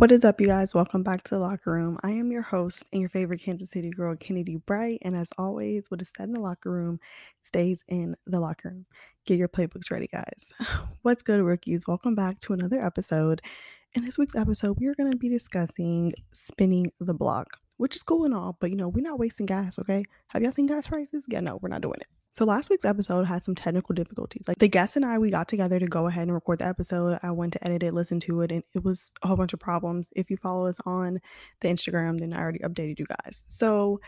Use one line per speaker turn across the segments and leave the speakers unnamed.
What is up, you guys? Welcome back to the locker room. I am your host and your favorite Kansas City girl, Kennedy Bright. And as always, what is said in the locker room stays in the locker room. Get your playbooks ready, guys. What's good, rookies? Welcome back to another episode. In this week's episode, we are going to be discussing spinning the block, which is cool and all, but you know, we're not wasting gas, okay? Have y'all seen gas prices? Yeah, no, we're not doing it. So last week's episode had some technical difficulties. Like the guest and I, we got together to go ahead and record the episode. I went to edit it, listen to it, and it was a whole bunch of problems. If you follow us on the Instagram, then I already updated you guys. So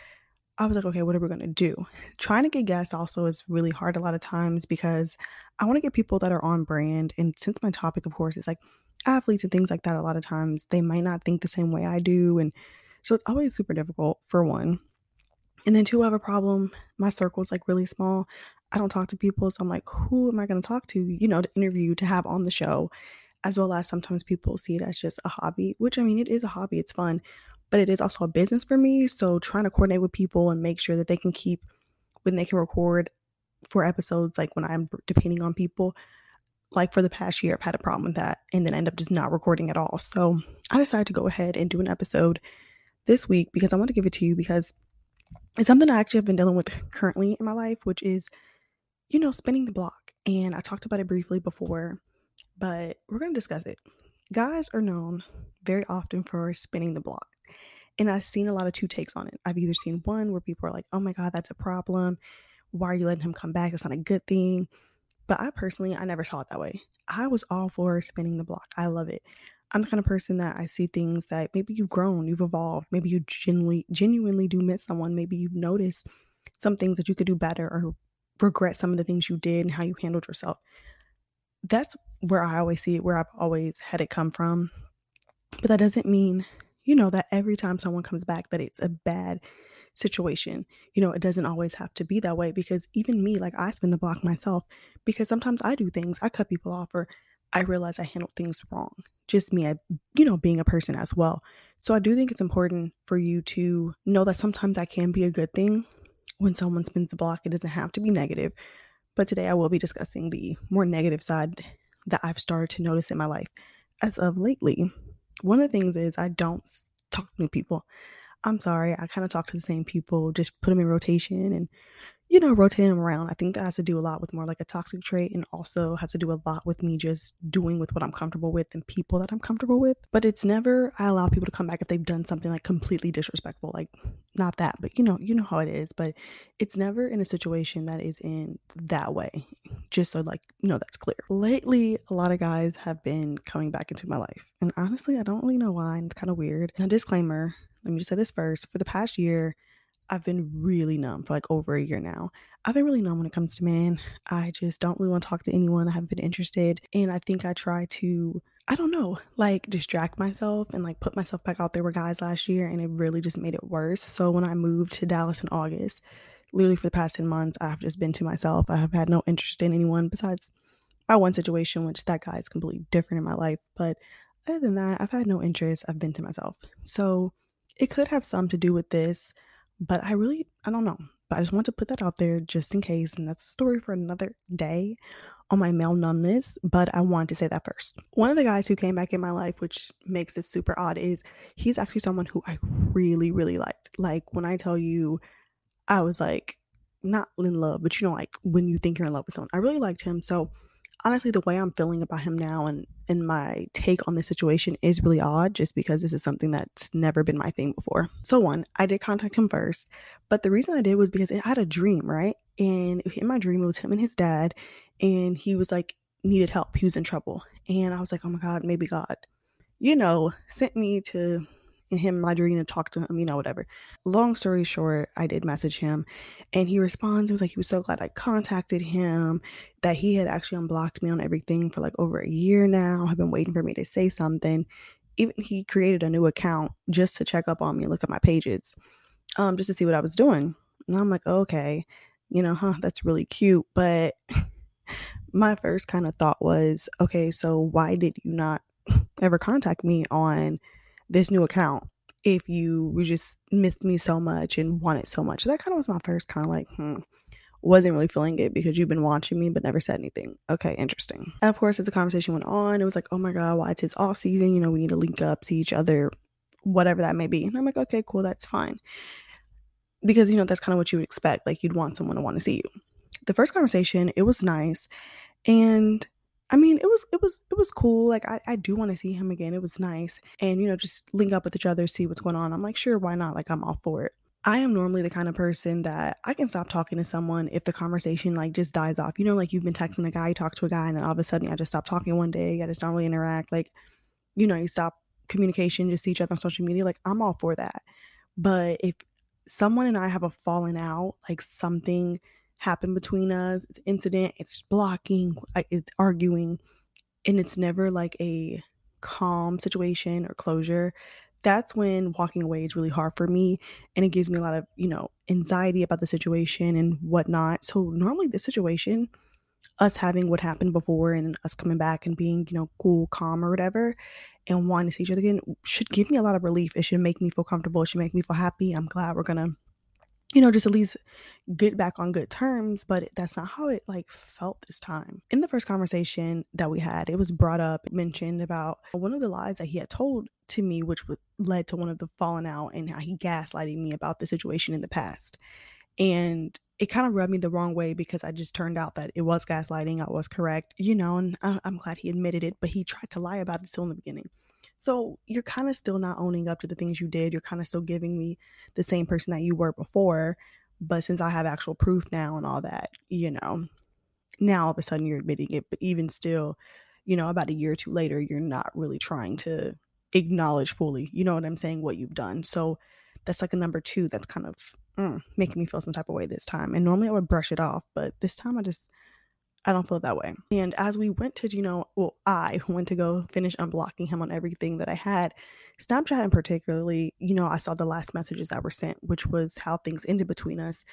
I was like, okay, what are we gonna do? Trying to get guests also is really hard a lot of times because I want to get people that are on brand. And since my topic, of course, is like athletes and things like that, a lot of times they might not think the same way I do. And so it's always super difficult for one. And then two, I have a problem. My circle is like really small. I don't talk to people. So I'm like, who am I going to talk to, you know, to interview, to have on the show? As well as sometimes people see it as just a hobby, which I mean, it is a hobby, it's fun, but it is also a business for me. So trying to coordinate with people and make sure that they can keep when they can record for episodes, like when I'm depending on people, like for the past year, I've had a problem with that and then end up just not recording at all. So I decided to go ahead and do an episode this week because I want to give it to you because it's something I actually have been dealing with currently in my life, which is, you know, spinning the block. And I talked about it briefly before, but we're going to discuss it. Guys are known very often for spinning the block. And I've seen a lot of two takes on it. I've either seen one where people are like, oh my God, that's a problem. Why are you letting him come back? That's not a good thing. But I personally, I never saw it that way. I was all for spinning the block. I love it. I'm the kind of person that I see things that maybe you've grown, you've evolved, maybe you genuinely genuinely do miss someone, maybe you've noticed some things that you could do better or regret some of the things you did and how you handled yourself. That's where I always see it, where I've always had it come from. But that doesn't mean, you know, that every time someone comes back that it's a bad situation. You know, it doesn't always have to be that way because even me, like I spin the block myself because sometimes I do things, I cut people off or I realize I handled things wrong. Just me, I, you know, being a person as well. So I do think it's important for you to know that sometimes that can be a good thing when someone spins the block. It doesn't have to be negative. But today I will be discussing the more negative side that I've started to notice in my life as of lately. One of the things is I don't talk to new people. I'm sorry, I kind of talk to the same people, just put them in rotation and you know, rotating them around. I think that has to do a lot with more like a toxic trait and also has to do a lot with me just doing with what I'm comfortable with and people that I'm comfortable with. But it's never I allow people to come back if they've done something like completely disrespectful. Like not that, but you know, you know how it is. But it's never in a situation that is in that way. Just so like, you know, that's clear. Lately, a lot of guys have been coming back into my life. And honestly, I don't really know why. And it's kind of weird. Now, disclaimer, let me just say this first. For the past year, I've been really numb for like over a year now. I've been really numb when it comes to men. I just don't really want to talk to anyone. I haven't been interested. And I think I try to, I don't know, like distract myself and like put myself back out there with guys last year. And it really just made it worse. So when I moved to Dallas in August, literally for the past 10 months, I've just been to myself. I have had no interest in anyone besides my one situation, which that guy is completely different in my life. But other than that, I've had no interest. I've been to myself. So it could have some to do with this but I really, I don't know. But I just want to put that out there just in case. And that's a story for another day on my male numbness. But I wanted to say that first. One of the guys who came back in my life, which makes it super odd, is he's actually someone who I really, really liked. Like when I tell you, I was like, not in love, but you know, like when you think you're in love with someone, I really liked him. So honestly the way I'm feeling about him now and and my take on this situation is really odd just because this is something that's never been my thing before. So one, I did contact him first, but the reason I did was because I had a dream, right? And in my dream it was him and his dad and he was like needed help. He was in trouble. And I was like, "Oh my god, maybe God, you know, sent me to him dream and talk to him, you know, whatever. Long story short, I did message him and he responds. He was like, he was so glad I contacted him, that he had actually unblocked me on everything for like over a year now. I've been waiting for me to say something. Even he created a new account just to check up on me look at my pages, um, just to see what I was doing. And I'm like, okay, you know, huh, that's really cute. But my first kind of thought was, okay, so why did you not ever contact me on this new account if you just missed me so much and wanted so much. That kind of was my first kind of like, hmm, wasn't really feeling it because you've been watching me but never said anything. Okay, interesting. And of course, as the conversation went on, it was like, oh my God, why it's his off season? You know, we need to link up, see each other, whatever that may be. And I'm like, okay, cool, that's fine. Because, you know, that's kind of what you would expect. Like, you'd want someone to want to see you. The first conversation, it was nice. And I mean, it was it was it was cool. Like I, I do want to see him again. It was nice. And you know, just link up with each other, see what's going on. I'm like, sure, why not? Like I'm all for it. I am normally the kind of person that I can stop talking to someone if the conversation like just dies off. You know, like you've been texting a guy, you talk to a guy, and then all of a sudden I just stop talking one day, I just don't really interact. Like, you know, you stop communication, just see each other on social media. Like, I'm all for that. But if someone and I have a falling out, like something happened between us, it's incident, it's blocking, it's arguing, and it's never like a calm situation or closure, that's when walking away is really hard for me and it gives me a lot of you know anxiety about the situation and whatnot. So normally the situation us having what happened before and us coming back and being you know cool calm or whatever and wanting to see each other again should give me a lot of relief. It should make me feel comfortable. It should make me feel happy. I'm glad we're gonna you know, just at least get back on good terms, but that's not how it like felt this time. In the first conversation that we had, it was brought up, mentioned about one of the lies that he had told to me, which led to one of the falling out and how he gaslighting me about the situation in the past. And it kind of rubbed me the wrong way because I just turned out that it was gaslighting. I was correct, you know, and I, am glad he admitted it, but he tried to lie about it still in the beginning. So you're kind of still not owning up to the things you did. You're kind of still giving me the same person that you were before. But since I have actual proof now and all that, you know, now all of a sudden you're admitting it. But even still, you know, about a year or two later, you're not really trying to acknowledge fully, you know what I'm saying, what you've done. So that's like a number two that's kind of mm, making me feel some type of way this time. And normally I would brush it off, but this time I just I don't feel that way. And as we went to, you know, well, I went to go finish unblocking him on everything that I had, Snapchat in particularly, you know, I saw the last messages that were sent, which was how things ended between us.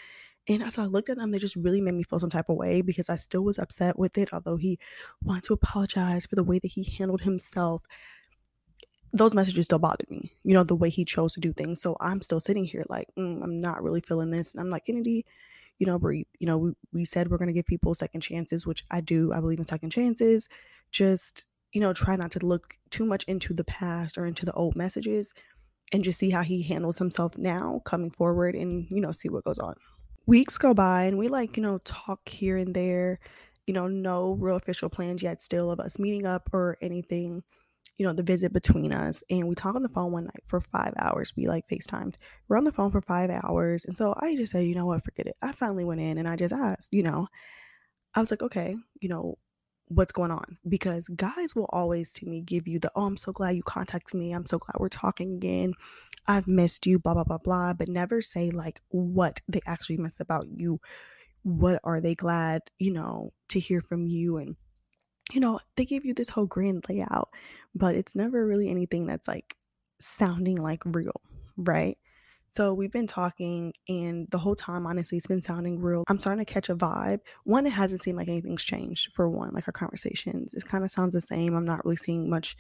And as I looked at them, they just really made me feel some type of way because I still was upset with it, although he wanted to apologize for the way that he handled himself. Those messages still bothered me, you know, the way he chose to do things. So I'm still sitting here like, mm, I'm not really feeling this. And I'm like, Kennedy, you know, breathe. You know, we, we said we're going to give people second chances, which I do. I believe in second chances. Just, you know, try not to look too much into the past or into the old messages and just see how he handles himself now coming forward and, you know, see what goes on. Weeks go by and we like, you know, talk here and there, you know, no real official plans yet still of us meeting up or anything you know, the visit between us. And we talked on the phone one night for five hours. We like FaceTimed. We're on the phone for five hours. And so I just said, you know what, forget it. I finally went in and I just asked, you know, I was like, okay, you know, what's going on? Because guys will always to me give you the, oh, I'm so glad you contacted me. I'm so glad we're talking again. I've missed you, blah, blah, blah, blah. But never say like what they actually miss about you. What are they glad, you know, to hear from you and you know, they give you this whole grand layout, but it's never really anything that's like sounding like real, right? So we've been talking, and the whole time, honestly, it's been sounding real. I'm starting to catch a vibe. One, it hasn't seemed like anything's changed. For one, like our conversations, it kind of sounds the same. I'm not really seeing much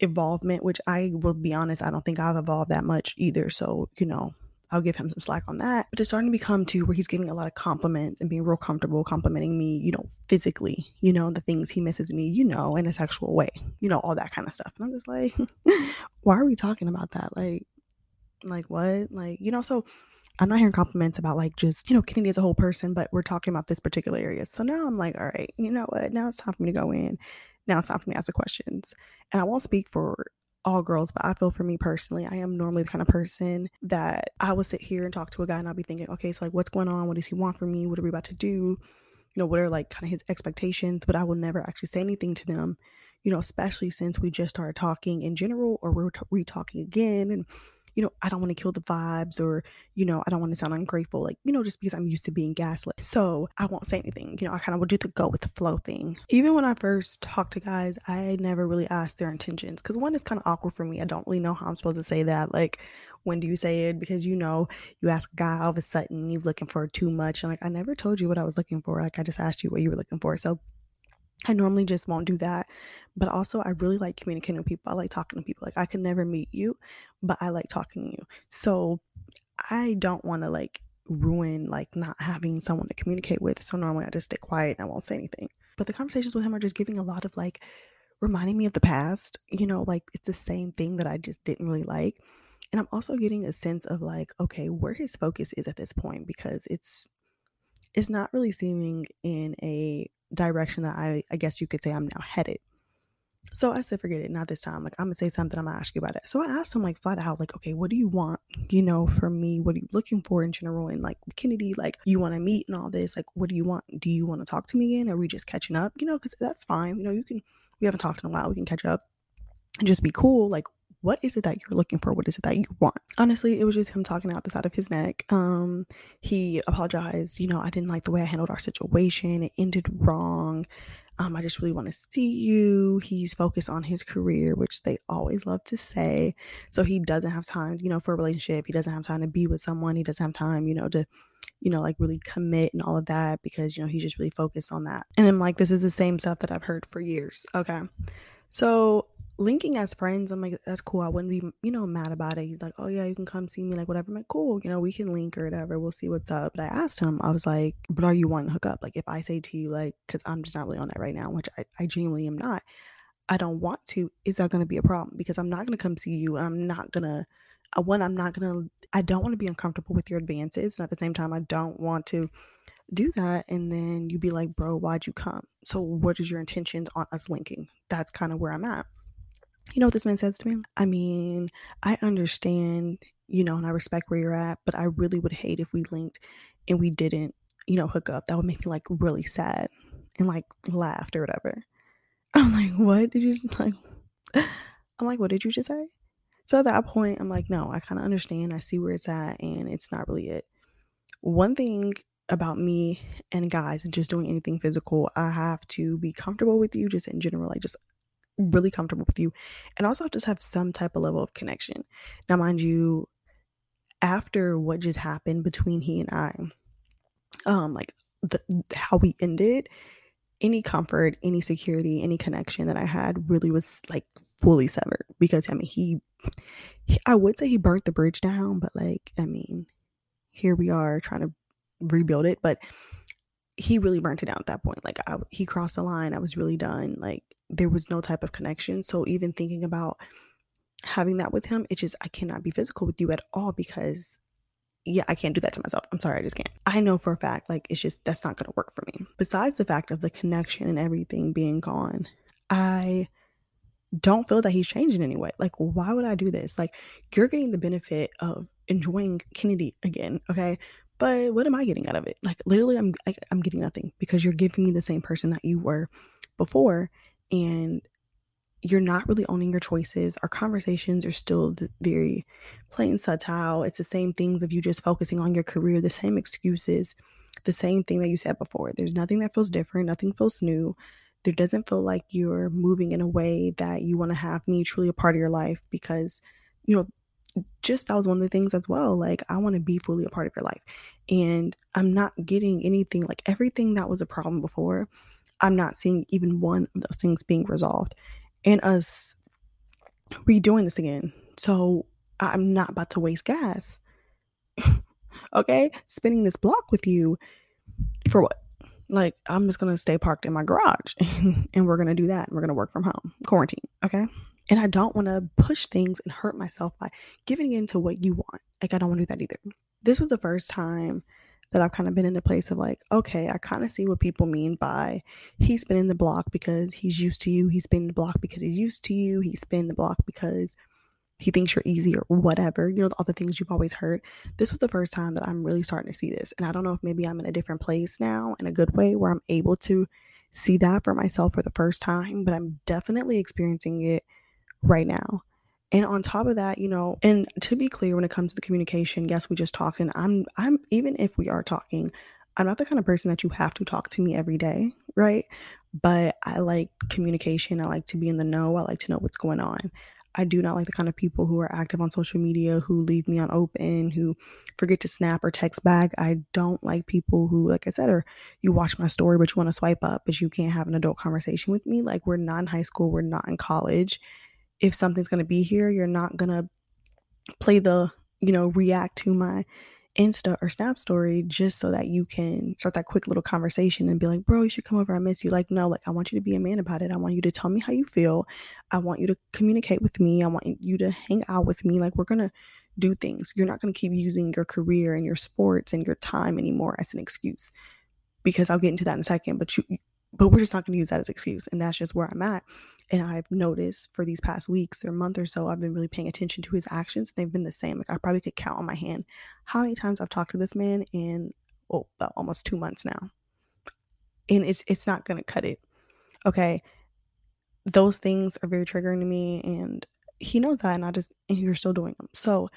involvement, which I will be honest, I don't think I've evolved that much either. So, you know, I'll give him some slack on that. But it's starting to become too where he's giving a lot of compliments and being real comfortable complimenting me, you know, physically, you know, the things he misses me, you know, in a sexual way, you know, all that kind of stuff. And I'm just like, why are we talking about that? Like, like what? Like, you know, so I'm not hearing compliments about like just, you know, Kennedy as a whole person, but we're talking about this particular area. So now I'm like, all right, you know what? Now it's time for me to go in. Now it's time for me to ask the questions. And I won't speak for all girls, but I feel for me personally, I am normally the kind of person that I will sit here and talk to a guy and I'll be thinking, okay, so like what's going on? What does he want from me? What are we about to do? You know, what are like kind of his expectations? But I will never actually say anything to them, you know, especially since we just started talking in general or we're re talking again. And you know, I don't want to kill the vibes or, you know, I don't want to sound ungrateful, like, you know, just because I'm used to being gaslit. So I won't say anything. You know, I kind of will do the go with the flow thing. Even when I first talk to guys, I never really ask their intentions because one is kind of awkward for me. I don't really know how I'm supposed to say that. Like, when do you say it? Because you know, you ask a guy all of a sudden you're looking for too much. I'm like, I never told you what I was looking for. Like, I just asked you what you were looking for. So I normally just won't do that. But also, I really like communicating with people. I like talking to people. Like, I could never meet you, but I like talking to you. So, I don't want to like ruin like not having someone to communicate with. So normally I just stay quiet and I won't say anything. But the conversations with him are just giving a lot of like reminding me of the past. You know, like it's the same thing that I just didn't really like. And I'm also getting a sense of like, okay, where his focus is at this point because it's it's not really seeming in a direction that I I guess you could say I'm now headed. So I said, forget it, not this time. Like, I'm gonna say something, I'm gonna ask you about it. So I asked him, like, flat out, like, okay, what do you want, you know, from me? What are you looking for in general? And like, Kennedy, like, you wanna meet and all this, like, what do you want? Do you wanna talk to me again? Are we just catching up? You know, because that's fine. You know, you can, we haven't talked in a while, we can catch up and just be cool. Like, what is it that you're looking for? What is it that you want? Honestly, it was just him talking out the side of his neck. Um, he apologized. You know, I didn't like the way I handled our situation. It ended wrong. Um, I just really want to see you. He's focused on his career, which they always love to say. So he doesn't have time, you know, for a relationship. He doesn't have time to be with someone. He doesn't have time, you know, to, you know, like really commit and all of that because, you know, he's just really focused on that. And I'm like, this is the same stuff that I've heard for years. Okay. So linking as friends, I'm like, that's cool. I wouldn't be, you know, mad about it. He's like, oh yeah, you can come see me, like whatever. I'm like, cool, you know, we can link or whatever. We'll see what's up. But I asked him, I was like, but are you wanting to hook up? Like, if I say to you, like, because I'm just not really on that right now, which I, I genuinely am not. I don't want to. Is that going to be a problem? Because I'm not going to come see you. I'm not going to. Uh, one, I'm not to. I don't want to be uncomfortable with your advances, and at the same time, I don't want to do that and then you be like bro why'd you come so what is your intentions on us linking that's kind of where i'm at you know what this man says to me? I mean, I understand, you know, and I respect where you're at, but I really would hate if we linked and we didn't, you know, hook up. That would make me like really sad and like laughed or whatever. I'm like, what did you like? I'm like, what did you just say? So at that point, I'm like, no, I kind of understand. I see where it's at, and it's not really it. One thing about me and guys and just doing anything physical, I have to be comfortable with you just in general, like just really comfortable with you and also just have some type of level of connection. Now, mind you, after what just happened between he and I, um, like the, how we ended, any comfort, any security, any connection that I had really was like fully severed because I mean, he, he I would say he burnt the bridge down, but like, I mean, here we are trying to rebuild it, but he really burnt it down at that point. Like I, he crossed the line. I was really done. Like there was no type of connection. So even thinking about having that with him, it's just I cannot be physical with you at all because yeah, I can't do that to myself. I'm sorry, I just can't. I know for a fact, like, it's just that's not going to work for me. Besides the fact of the connection and everything being gone, I don't feel that he's changed in any way. Like, why would I do this? Like, you're getting the benefit of enjoying Kennedy again, okay? But what am I getting out of it? Like, literally, I'm I, am i am getting nothing because you're giving me the same person that you were before, and you're not really owning your choices. Our conversations are still very plain subtle. It's the same things of you just focusing on your career, the same excuses, the same thing that you said before. There's nothing that feels different, nothing feels new. There doesn't feel like you're moving in a way that you want to have me truly a part of your life because, you know, just that was one of the things as well. Like, I want to be fully a part of your life. And I'm not getting anything like everything that was a problem before I'm not seeing even one of those things being resolved and us redoing this again. So I'm not about to waste gas. okay? Spinning this block with you for what? Like, I'm just gonna stay parked in my garage and we're gonna do that. And we're gonna work from home, quarantine. Okay? And I don't wanna push things and hurt myself by giving in to what you want. Like, I don't wanna do that either. This was the first time that I've kind of been in a place of like, okay, I kind of see what people mean by he's been in the block because he's used to you. He's been in the block because he's used to you. He's been in the block because he thinks you're easy or whatever, you know, all the things you've always heard. This was the first time that I'm really starting to see this. And I don't know if maybe I'm in a different place now in a good way where I'm able to see that for myself for the first time, but I'm definitely experiencing it right now. And on top of that, you know, and to be clear when it comes to the communication, yes, we just talked and I'm I'm even if we are talking, I'm not the kind of person that you have to talk to me every day, right? But I like communication. I like to be in the know. I like to know what's going on. I do not like the kind of people who are active on social media who leave me on open, who forget to snap or text back. I don't like people who, like I said, or you watch my story, but you want to swipe up, but you can't have an adult conversation with me. Like we're not in high school, we're not in college if something's going to be here, you're not going to play the, you know, react to my Insta or Snap story just so that you can start that quick little conversation and be like, bro, you should come over. I miss you. Like, no, like, I want you to be a man about it. I want you to tell me how you feel. I want you to communicate with me. I want you to hang out with me. Like, we're going to do things. You're not going to keep using your career and your sports and your time anymore as an excuse because I'll get into that in a second. But you, but we're just not going to use that as excuse. And that's just where I'm at. And I've noticed for these past weeks or month or so, I've been really paying attention to his actions. They've been the same. Like I probably could count on my hand how many times I've talked to this man in oh, about almost two months now. And it's it's not gonna cut it. Okay. Those things are very triggering to me and he knows that and I just and you're still doing them. So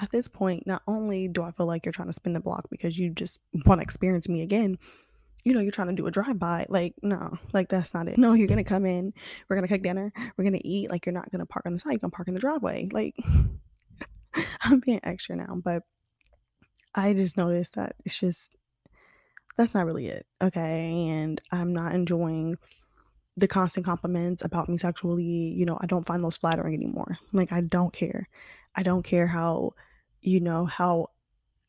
at this point, not only do I feel like you're trying to spin the block because you just want to experience me again, you know, you're trying to do a drive by. Like, no, like that's not it. No, you're gonna come in, we're gonna cook dinner, we're gonna eat. Like, you're not gonna park on the side, you're gonna park in the driveway. Like, I'm being extra now, but I just noticed that it's just that's not really it. Okay. And I'm not enjoying the constant compliments about me sexually. You know, I don't find those flattering anymore. Like, I don't care. I don't care how, you know, how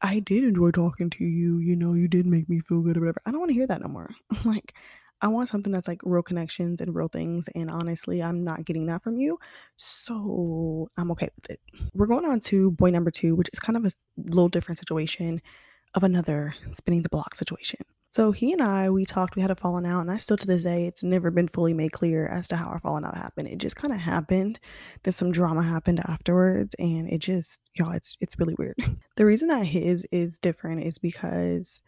I did enjoy talking to you. You know, you did make me feel good or whatever. I don't want to hear that no more. like, I want something that's like real connections and real things. And honestly, I'm not getting that from you. So I'm okay with it. We're going on to boy number two, which is kind of a little different situation of another spinning the block situation. So he and I, we talked, we had a falling out, and I still to this day, it's never been fully made clear as to how our falling out happened. It just kind of happened. Then some drama happened afterwards, and it just, y'all, it's it's really weird. the reason that his is different is because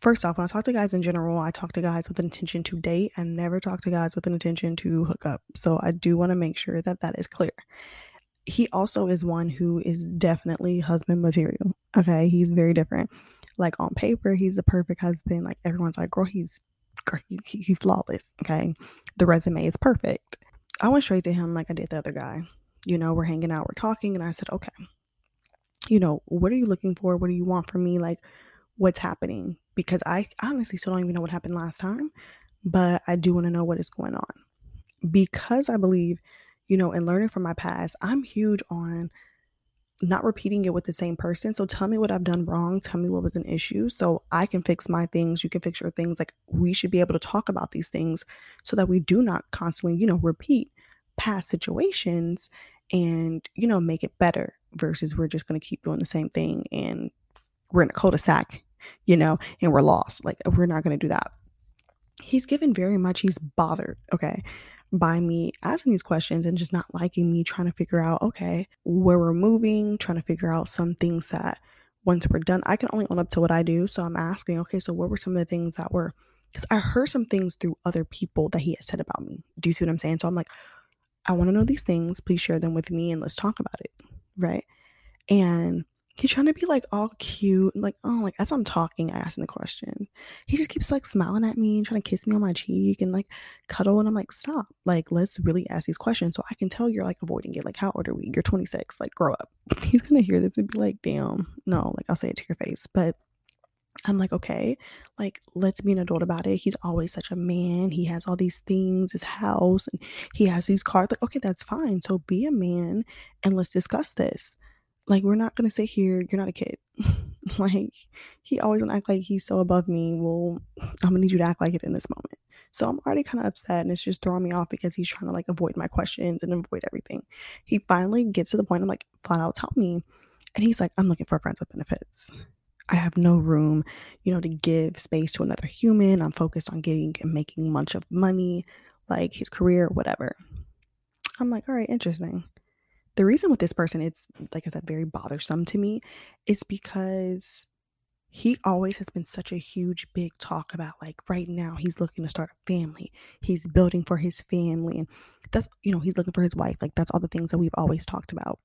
first off, when I talk to guys in general, I talk to guys with an intention to date and never talk to guys with an intention to hook up. So I do want to make sure that that is clear. He also is one who is definitely husband material. Okay, he's very different like on paper, he's a perfect husband. Like everyone's like, girl, he's he's flawless. Okay. The resume is perfect. I went straight to him like I did the other guy. You know, we're hanging out, we're talking, and I said, okay, you know, what are you looking for? What do you want from me? Like, what's happening? Because I honestly still don't even know what happened last time, but I do want to know what is going on. Because I believe, you know, in learning from my past, I'm huge on not repeating it with the same person. So tell me what I've done wrong. Tell me what was an issue so I can fix my things. You can fix your things. Like we should be able to talk about these things so that we do not constantly, you know, repeat past situations and, you know, make it better versus we're just going to keep doing the same thing and we're in a cul-de-sac, you know, and we're lost. Like we're not going to do that. He's given very much, he's bothered. Okay by me asking these questions and just not liking me trying to figure out, okay, where we're moving, trying to figure out some things that once we're done, I can only own up to what I do. So I'm asking, okay, so what were some of the things that were, because I heard some things through other people that he had said about me. Do you see what I'm saying? So I'm like, I want to know these things. Please share them with me and let's talk about it. Right. And he's trying to be like all cute like oh like as i'm talking i ask him the question he just keeps like smiling at me and trying to kiss me on my cheek and like cuddle and i'm like stop like let's really ask these questions so i can tell you're like avoiding it like how old are we you're 26 like grow up he's gonna hear this and be like damn no like i'll say it to your face but I'm like, okay, like, let's be an adult about it. He's always such a man. He has all these things, his house, and he has these cars. Like, okay, that's fine. So be a man and let's discuss this. Like, we're not gonna sit here, you're not a kid. like, he always wanna act like he's so above me. Well, I'm gonna need you to act like it in this moment. So I'm already kind of upset and it's just throwing me off because he's trying to like avoid my questions and avoid everything. He finally gets to the point I'm like, flat out tell me. And he's like, I'm looking for friends with benefits. I have no room, you know, to give space to another human. I'm focused on getting and making much of money, like his career, whatever. I'm like, all right, interesting the reason with this person it's like i said very bothersome to me is because he always has been such a huge big talk about like right now he's looking to start a family. He's building for his family and that's you know he's looking for his wife. Like that's all the things that we've always talked about.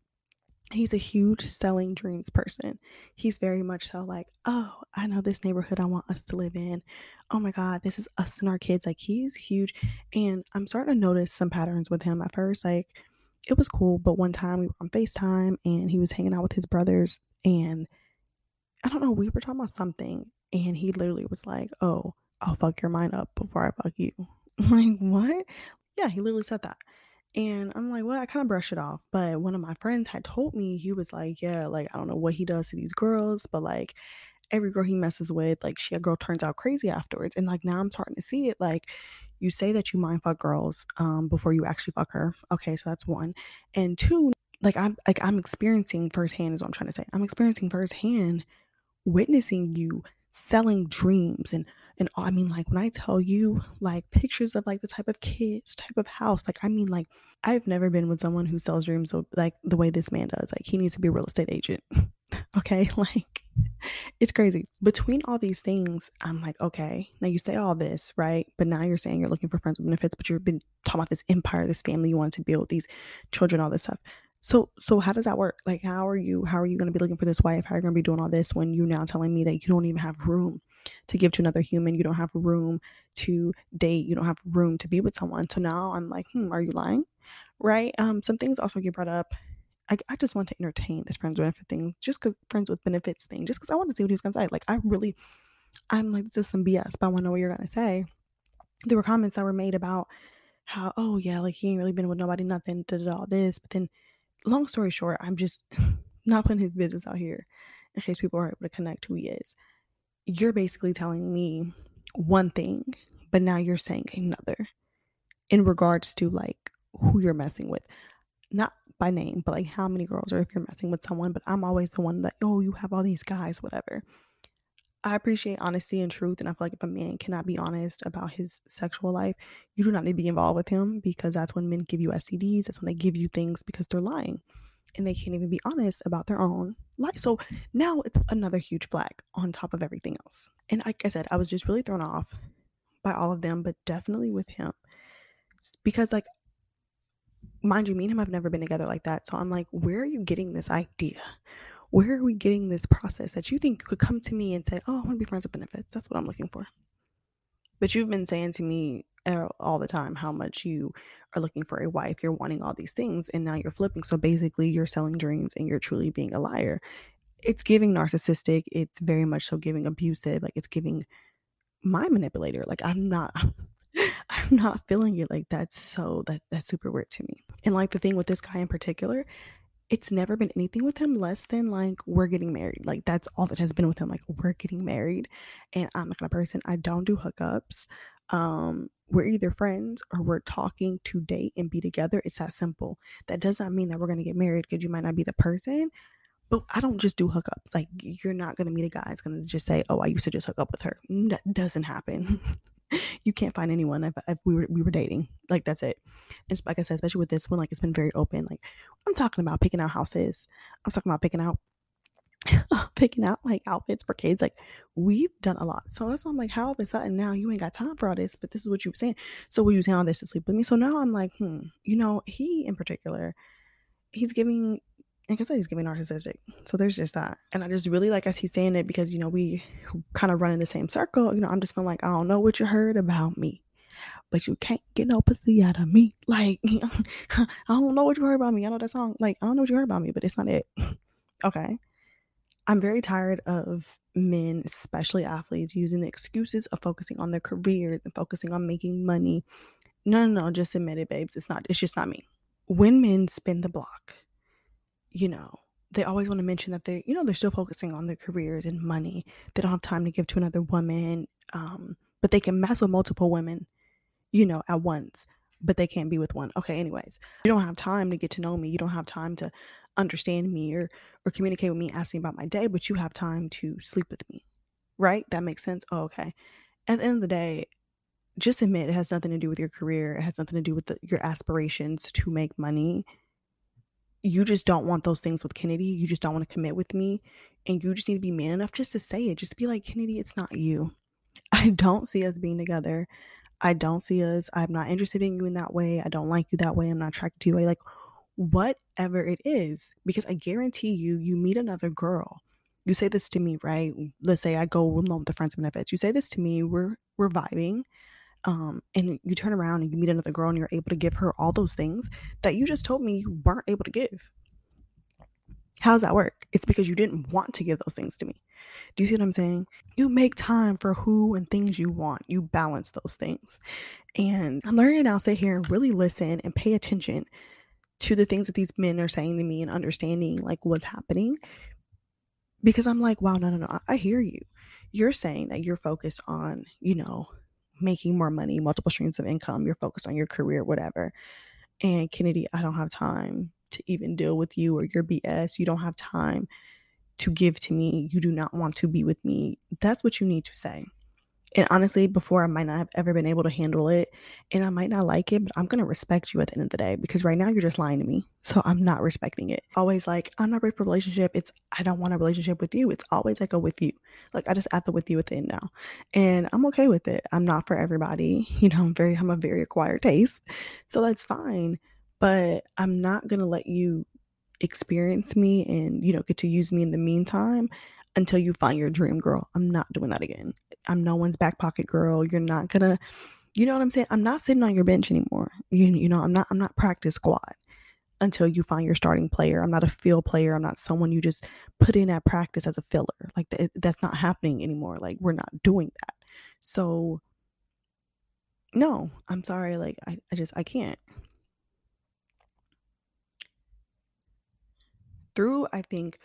He's a huge selling dreams person. He's very much so like oh i know this neighborhood i want us to live in. Oh my god this is us and our kids. Like he's huge and i'm starting to notice some patterns with him. At first like it was cool. But one time we were on FaceTime and he was hanging out with his brothers and I don't know, we were talking about something and he literally was like, Oh, I'll fuck your mind up before I fuck you. like, what? Yeah, he literally said that. And I'm like, well, I kind of brushed it off. But one of my friends had told me, he was like, yeah, like, I don't know what he does to these girls, but like, every girl he messes with, like, she a girl turns out crazy afterwards. And like, now I'm starting to see it. Like, you say that you mind fuck girls um, before you actually fuck her. Okay, so that's one. And two, like, I'm like, I'm experiencing firsthand, is what I'm trying to say. I'm experiencing firsthand witnessing you selling dreams and and I mean like when I tell you like pictures of like the type of kids, type of house, like I mean like I've never been with someone who sells dreams like the way this man does. Like he needs to be a real estate agent. okay? Like it's crazy. Between all these things, I'm like, okay, now you say all this, right? But now you're saying you're looking for friends with benefits, but you've been talking about this empire, this family you want to build, these children, all this stuff. So so how does that work? Like how are you how are you going to be looking for this wife? How are you going to be doing all this when you're now telling me that you don't even have room to give to another human? You don't have room to date. You don't have room to be with someone. So now I'm like, hmm, are you lying? Right? Um, some things also get brought up. I, I just want to entertain this friends with benefit thing, just because friends with benefits thing, just because I want to see what he's gonna say. Like I really, I'm like this is some BS, but I want to know what you're gonna say. There were comments that were made about how, oh yeah, like he ain't really been with nobody, nothing, did all this, but then long story short, I'm just not putting his business out here in case people are able to connect who he is. You're basically telling me one thing, but now you're saying another in regards to like who you're messing with. Not by name, but like how many girls or if you're messing with someone, but I'm always the one that, oh, you have all these guys, whatever. I appreciate honesty and truth. And I feel like if a man cannot be honest about his sexual life, you do not need to be involved with him because that's when men give you STDs. That's when they give you things because they're lying and they can't even be honest about their own life. So now it's another huge flag on top of everything else. And like I said, I was just really thrown off by all of them, but definitely with him because, like, mind you, me and him have never been together like that. So I'm like, where are you getting this idea? where are we getting this process that you think could come to me and say, oh, I want to be friends with benefits? That's what I'm looking for. But you've been saying to me uh, all the time how much you are looking for a wife, you're wanting all these things, and now you're flipping. So basically, you're selling dreams and you're truly being a liar. It's giving narcissistic, it's very much so giving abusive, like it's giving my manipulator. Like I'm not. I'm not feeling it like that's so that that's super weird to me. And like the thing with this guy in particular it's never been anything with him less than like we're getting married. Like that's all that has been with him. Like we're getting married. And I'm the kind of person I don't do hookups. Um, we're either friends or we're talking to date and be together. It's that simple. That does not mean that we're gonna get married because you might not be the person. But I don't just do hookups. Like you're not gonna meet a guy that's gonna just say, "Oh, I used to just hook up with her." That doesn't happen. you can't find anyone if, we were we were dating. Like that's it. And like I said, especially with this one, like it's been very open. Like I'm talking about picking out houses. I'm talking about picking out picking out like outfits for kids. Like we've done a lot. So that's why I'm like, how all of a sudden now you ain't got time for all this, but this is what you were saying. So we saying all this to sleep with me. So now I'm like, hmm, you know, he in particular, he's giving like I he's giving narcissistic. So there's just that. And I just really like as he's saying it because, you know, we kind of run in the same circle. You know, I'm just feeling like, I don't know what you heard about me, but you can't get no pussy out of me. Like, I don't know what you heard about me. I know that song. Like, I don't know what you heard about me, but it's not it. okay. I'm very tired of men, especially athletes, using the excuses of focusing on their careers and focusing on making money. No, no, no, just admit it, babes. It's not, it's just not me. When men spin the block, you know, they always want to mention that they, you know, they're still focusing on their careers and money. They don't have time to give to another woman. Um, but they can mess with multiple women, you know, at once, but they can't be with one. Okay, anyways. You don't have time to get to know me. You don't have time to understand me or or communicate with me asking about my day, but you have time to sleep with me. Right? That makes sense. Oh, okay. At the end of the day, just admit it has nothing to do with your career. It has nothing to do with the, your aspirations to make money you just don't want those things with Kennedy. You just don't want to commit with me. And you just need to be man enough just to say it. Just be like, Kennedy, it's not you. I don't see us being together. I don't see us. I'm not interested in you in that way. I don't like you that way. I'm not attracted to you. Like, whatever it is. Because I guarantee you, you meet another girl. You say this to me, right? Let's say I go alone with the friends benefits. You say this to me. We're we're vibing um, and you turn around and you meet another girl and you're able to give her all those things that you just told me you weren't able to give. How's that work? It's because you didn't want to give those things to me. Do you see what I'm saying? You make time for who and things you want. You balance those things. And I'm learning now sit here and really listen and pay attention to the things that these men are saying to me and understanding like what's happening. Because I'm like, wow, no, no, no, I, I hear you. You're saying that you're focused on, you know, making more money, multiple streams of income, you're focused on your career, whatever. And Kennedy, I don't have time to even deal with you or your BS. You don't have time to give to me. You do not want to be with me. That's what you need to say. And honestly, before I might not have ever been able to handle it and I might not like it, but I'm going to respect you at the end of the day because right now you're just lying to me. So I'm not respecting it. Always like, I'm not ready for a relationship. It's, I don't want a relationship with you. It's always like a with you. Like I just add the with you at the end now. And I'm okay with it. I'm not for everybody. You know, I'm very, I'm a very acquired taste. So that's fine. But I'm not going to let you experience me and, you know, get to use me in the meantime until you find your dream girl. I'm not doing that again. I'm no one's back pocket girl. You're not gonna, you know what I'm saying? I'm not sitting on your bench anymore. You, you know, I'm not, I'm not practice squad until you find your starting player. I'm not a field player. I'm not someone you just put in at practice as a filler. Like th- that's not happening anymore. Like we're not doing that. So no, I'm sorry. Like I, I just, I can't. Through, I think,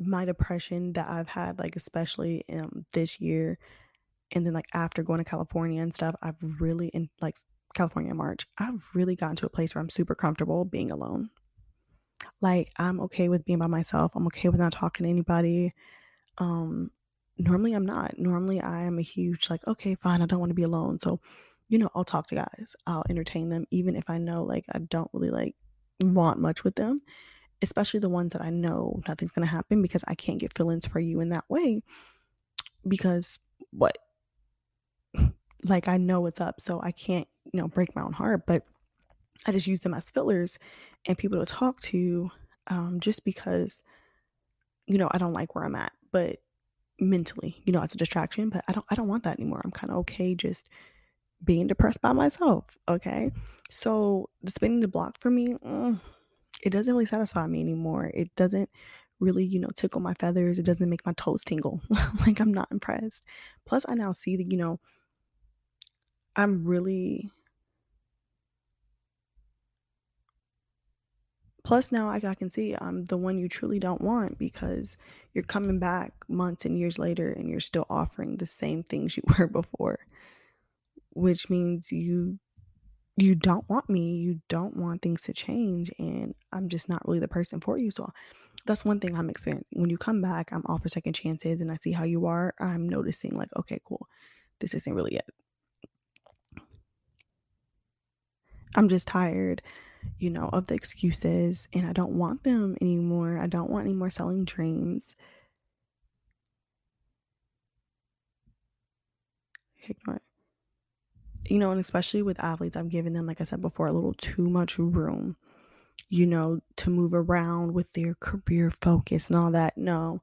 my depression that I've had, like especially um this year, and then like after going to California and stuff, I've really in like California March, I've really gotten to a place where I'm super comfortable being alone. Like I'm okay with being by myself. I'm okay with not talking to anybody. Um normally I'm not. Normally I am a huge like, okay, fine, I don't want to be alone. So, you know, I'll talk to guys. I'll entertain them even if I know like I don't really like want much with them especially the ones that I know nothing's going to happen because I can't get feelings for you in that way. Because what? Like, I know what's up, so I can't, you know, break my own heart, but I just use them as fillers and people to talk to um, just because, you know, I don't like where I'm at, but mentally, you know, it's a distraction, but I don't, I don't want that anymore. I'm kind of okay just being depressed by myself. Okay. So the spinning the block for me, mm, it doesn't really satisfy me anymore. It doesn't really, you know, tickle my feathers. It doesn't make my toes tingle. like I'm not impressed. Plus, I now see that, you know, I'm really. Plus, now I, I can see I'm the one you truly don't want because you're coming back months and years later and you're still offering the same things you were before, which means you you don't want me you don't want things to change and i'm just not really the person for you so that's one thing i'm experiencing when you come back i'm for second chances and i see how you are i'm noticing like okay cool this isn't really it. I'm just tired you know of the excuses and i don't want them anymore i don't want any more selling dreams. Ignore it you know, and especially with athletes, I've given them, like I said before, a little too much room, you know, to move around with their career focus and all that. No,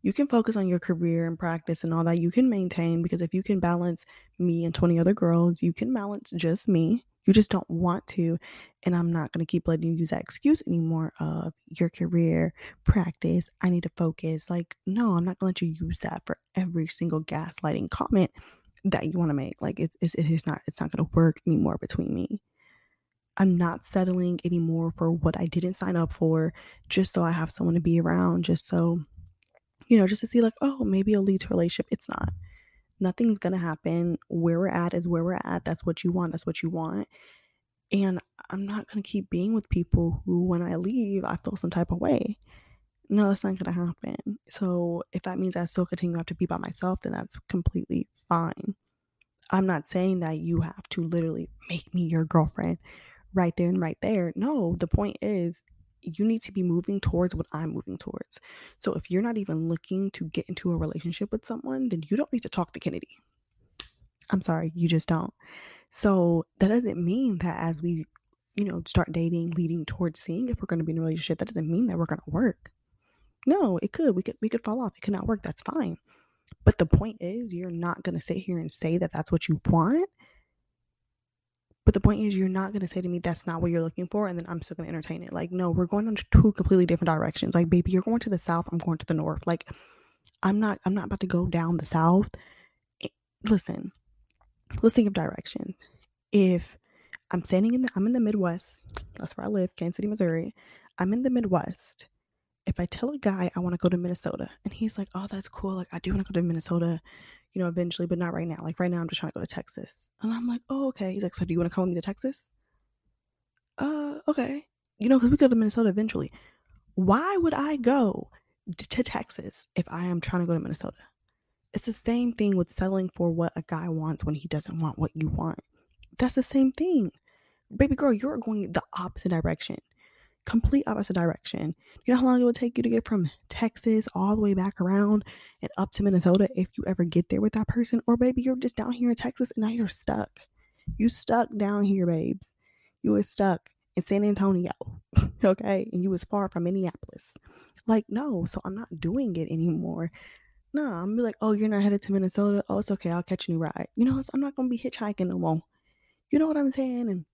you can focus on your career and practice and all that. You can maintain because if you can balance me and 20 other girls, you can balance just me. You just don't want to. And I'm not going to keep letting you use that excuse anymore of your career, practice. I need to focus. Like, no, I'm not going to let you use that for every single gaslighting comment that you want to make. Like it's, it's it is not it's not to work anymore between me. I'm not settling anymore for what I didn't sign up for just so I have someone to be around, just so you know, just to see like, oh, maybe it'll lead to a relationship. It's not. Nothing's gonna happen. Where we're at is where we're at. That's what you want. That's what you want. And I'm not gonna keep being with people who when I leave I feel some type of way no, that's not to happen. So if that means I still continue to have to be by myself, then that's completely fine. I'm not saying that you have to literally make me your girlfriend right there and right there. No, the point is you need to be moving towards what I'm moving towards. So if you're not even looking to get into a relationship with someone, then you don't need to talk to Kennedy. I'm sorry, you just don't. So that doesn't mean that as we, you know, start dating, leading towards seeing if we're going to be in a relationship, that doesn't mean that we're going to work. No, it could. We could we could fall off. It could not work. That's fine. But the point is, you're not going to sit here and say that that's what you want But the point is, you're not going to say to me, that's not what you're looking for. And then I'm still going to entertain it. Like, no, we're going in two completely different directions. Like, baby, you're going to the south. I'm going to the north. Like, I'm not, I'm not about to go down the south. Listen, let's think of direction. If I'm standing in the, I'm in the Midwest. That's where I live, Kansas City, Missouri. I'm in the Midwest. If I tell a guy I want to go to Minnesota and he's like, oh, that's cool. Like, I do want to go to Minnesota you know, eventually, but not right now. Like right now, I'm just trying to go to Texas. And I'm like, oh, okay. He's like, so do you want to come with me to Texas? Uh, okay. You know, because we go to Minnesota eventually. Why would I go to Texas if I am trying to go to Minnesota? It's the same thing with settling for what a guy wants when he doesn't want what you want. That's the same thing. Baby girl, you're going the opposite direction complete opposite direction. You know how long it would take you to get from Texas all the way back around and up to Minnesota if you ever get there with that person? Or maybe you're just down here in Texas and now you're stuck. You stuck down here, babes. You was stuck in San Antonio. okay. And you was far from Minneapolis. Like, no, so I'm not doing it anymore. No, I'm gonna be like, oh, you're not headed to Minnesota. Oh, it's okay. I'll catch a new ride. You know, I'm not gonna be hitchhiking no more. You know what I'm saying? And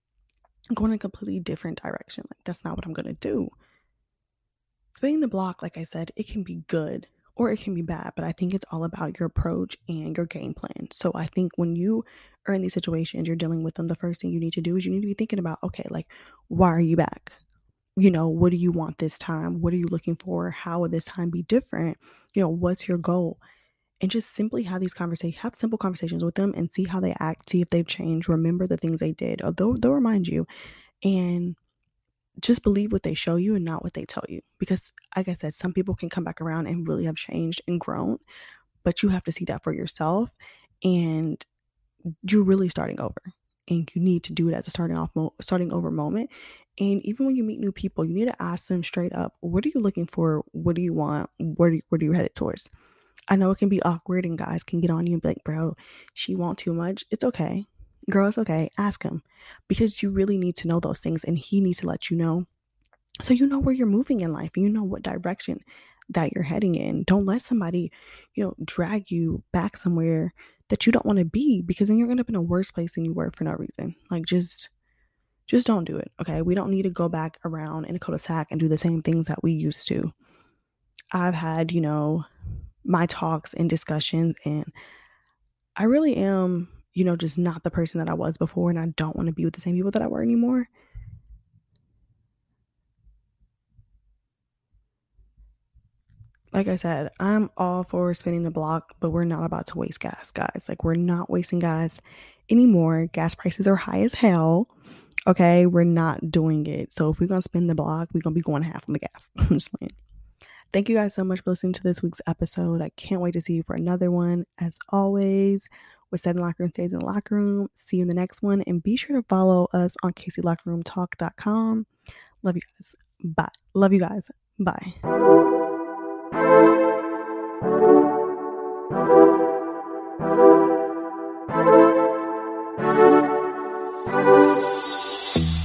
going in a completely different direction. Like, that's not what I'm going to do. Spinning the block, like I said, it can be good or it can be bad, but I think it's all about your approach and your game plan. So I think when you are in these situations, you're dealing with them, the first thing you need to do is you need to be thinking about, okay, like, why are you back? You know, what do you want this time? What are you looking for? How will this time be different? You know, what's your goal? And just simply have these conversations, have simple conversations with them and see how they act, see if they've changed, remember the things they did, they'll, they'll remind you. And just believe what they show you and not what they tell you. Because, like I said, some people can come back around and really have changed and grown, but you have to see that for yourself. And you're really starting over. And you need to do it as a starting off, mo- starting over moment. And even when you meet new people, you need to ask them straight up, what are you looking for? What do you want? Where, do, where are you headed towards? I know it can be awkward and guys can get on you and be like, bro, she want too much. It's okay. Girl, it's okay. Ask him because you really need to know those things and he needs to let you know. So you know where you're moving in life and you know what direction that you're heading in. Don't let somebody, you know, drag you back somewhere that you don't want to be because then you're going to be in a worse place than you were for no reason. Like just just don't do it. Okay. We don't need to go back around in a cul-de-sac and do the same things that we used to. I've had, you know, my talks and discussions and I really am, you know, just not the person that I was before and I don't want to be with the same people that I were anymore. Like I said, I'm all for spinning the block, but we're not about to waste gas, guys. Like we're not wasting gas anymore. Gas prices are high as hell. Okay, we're not doing it. So if we're gonna spin the block, we're gonna be going half on the gas. I'm just playing. Thank you guys so much for listening to this week's episode. I can't wait to see you for another one. As always, with Seven Locker Room Stays in the Locker Room. See you in the next one. And be sure to follow us on KCLockerRoomTalk.com. Love you guys. Bye. Love you guys. Bye.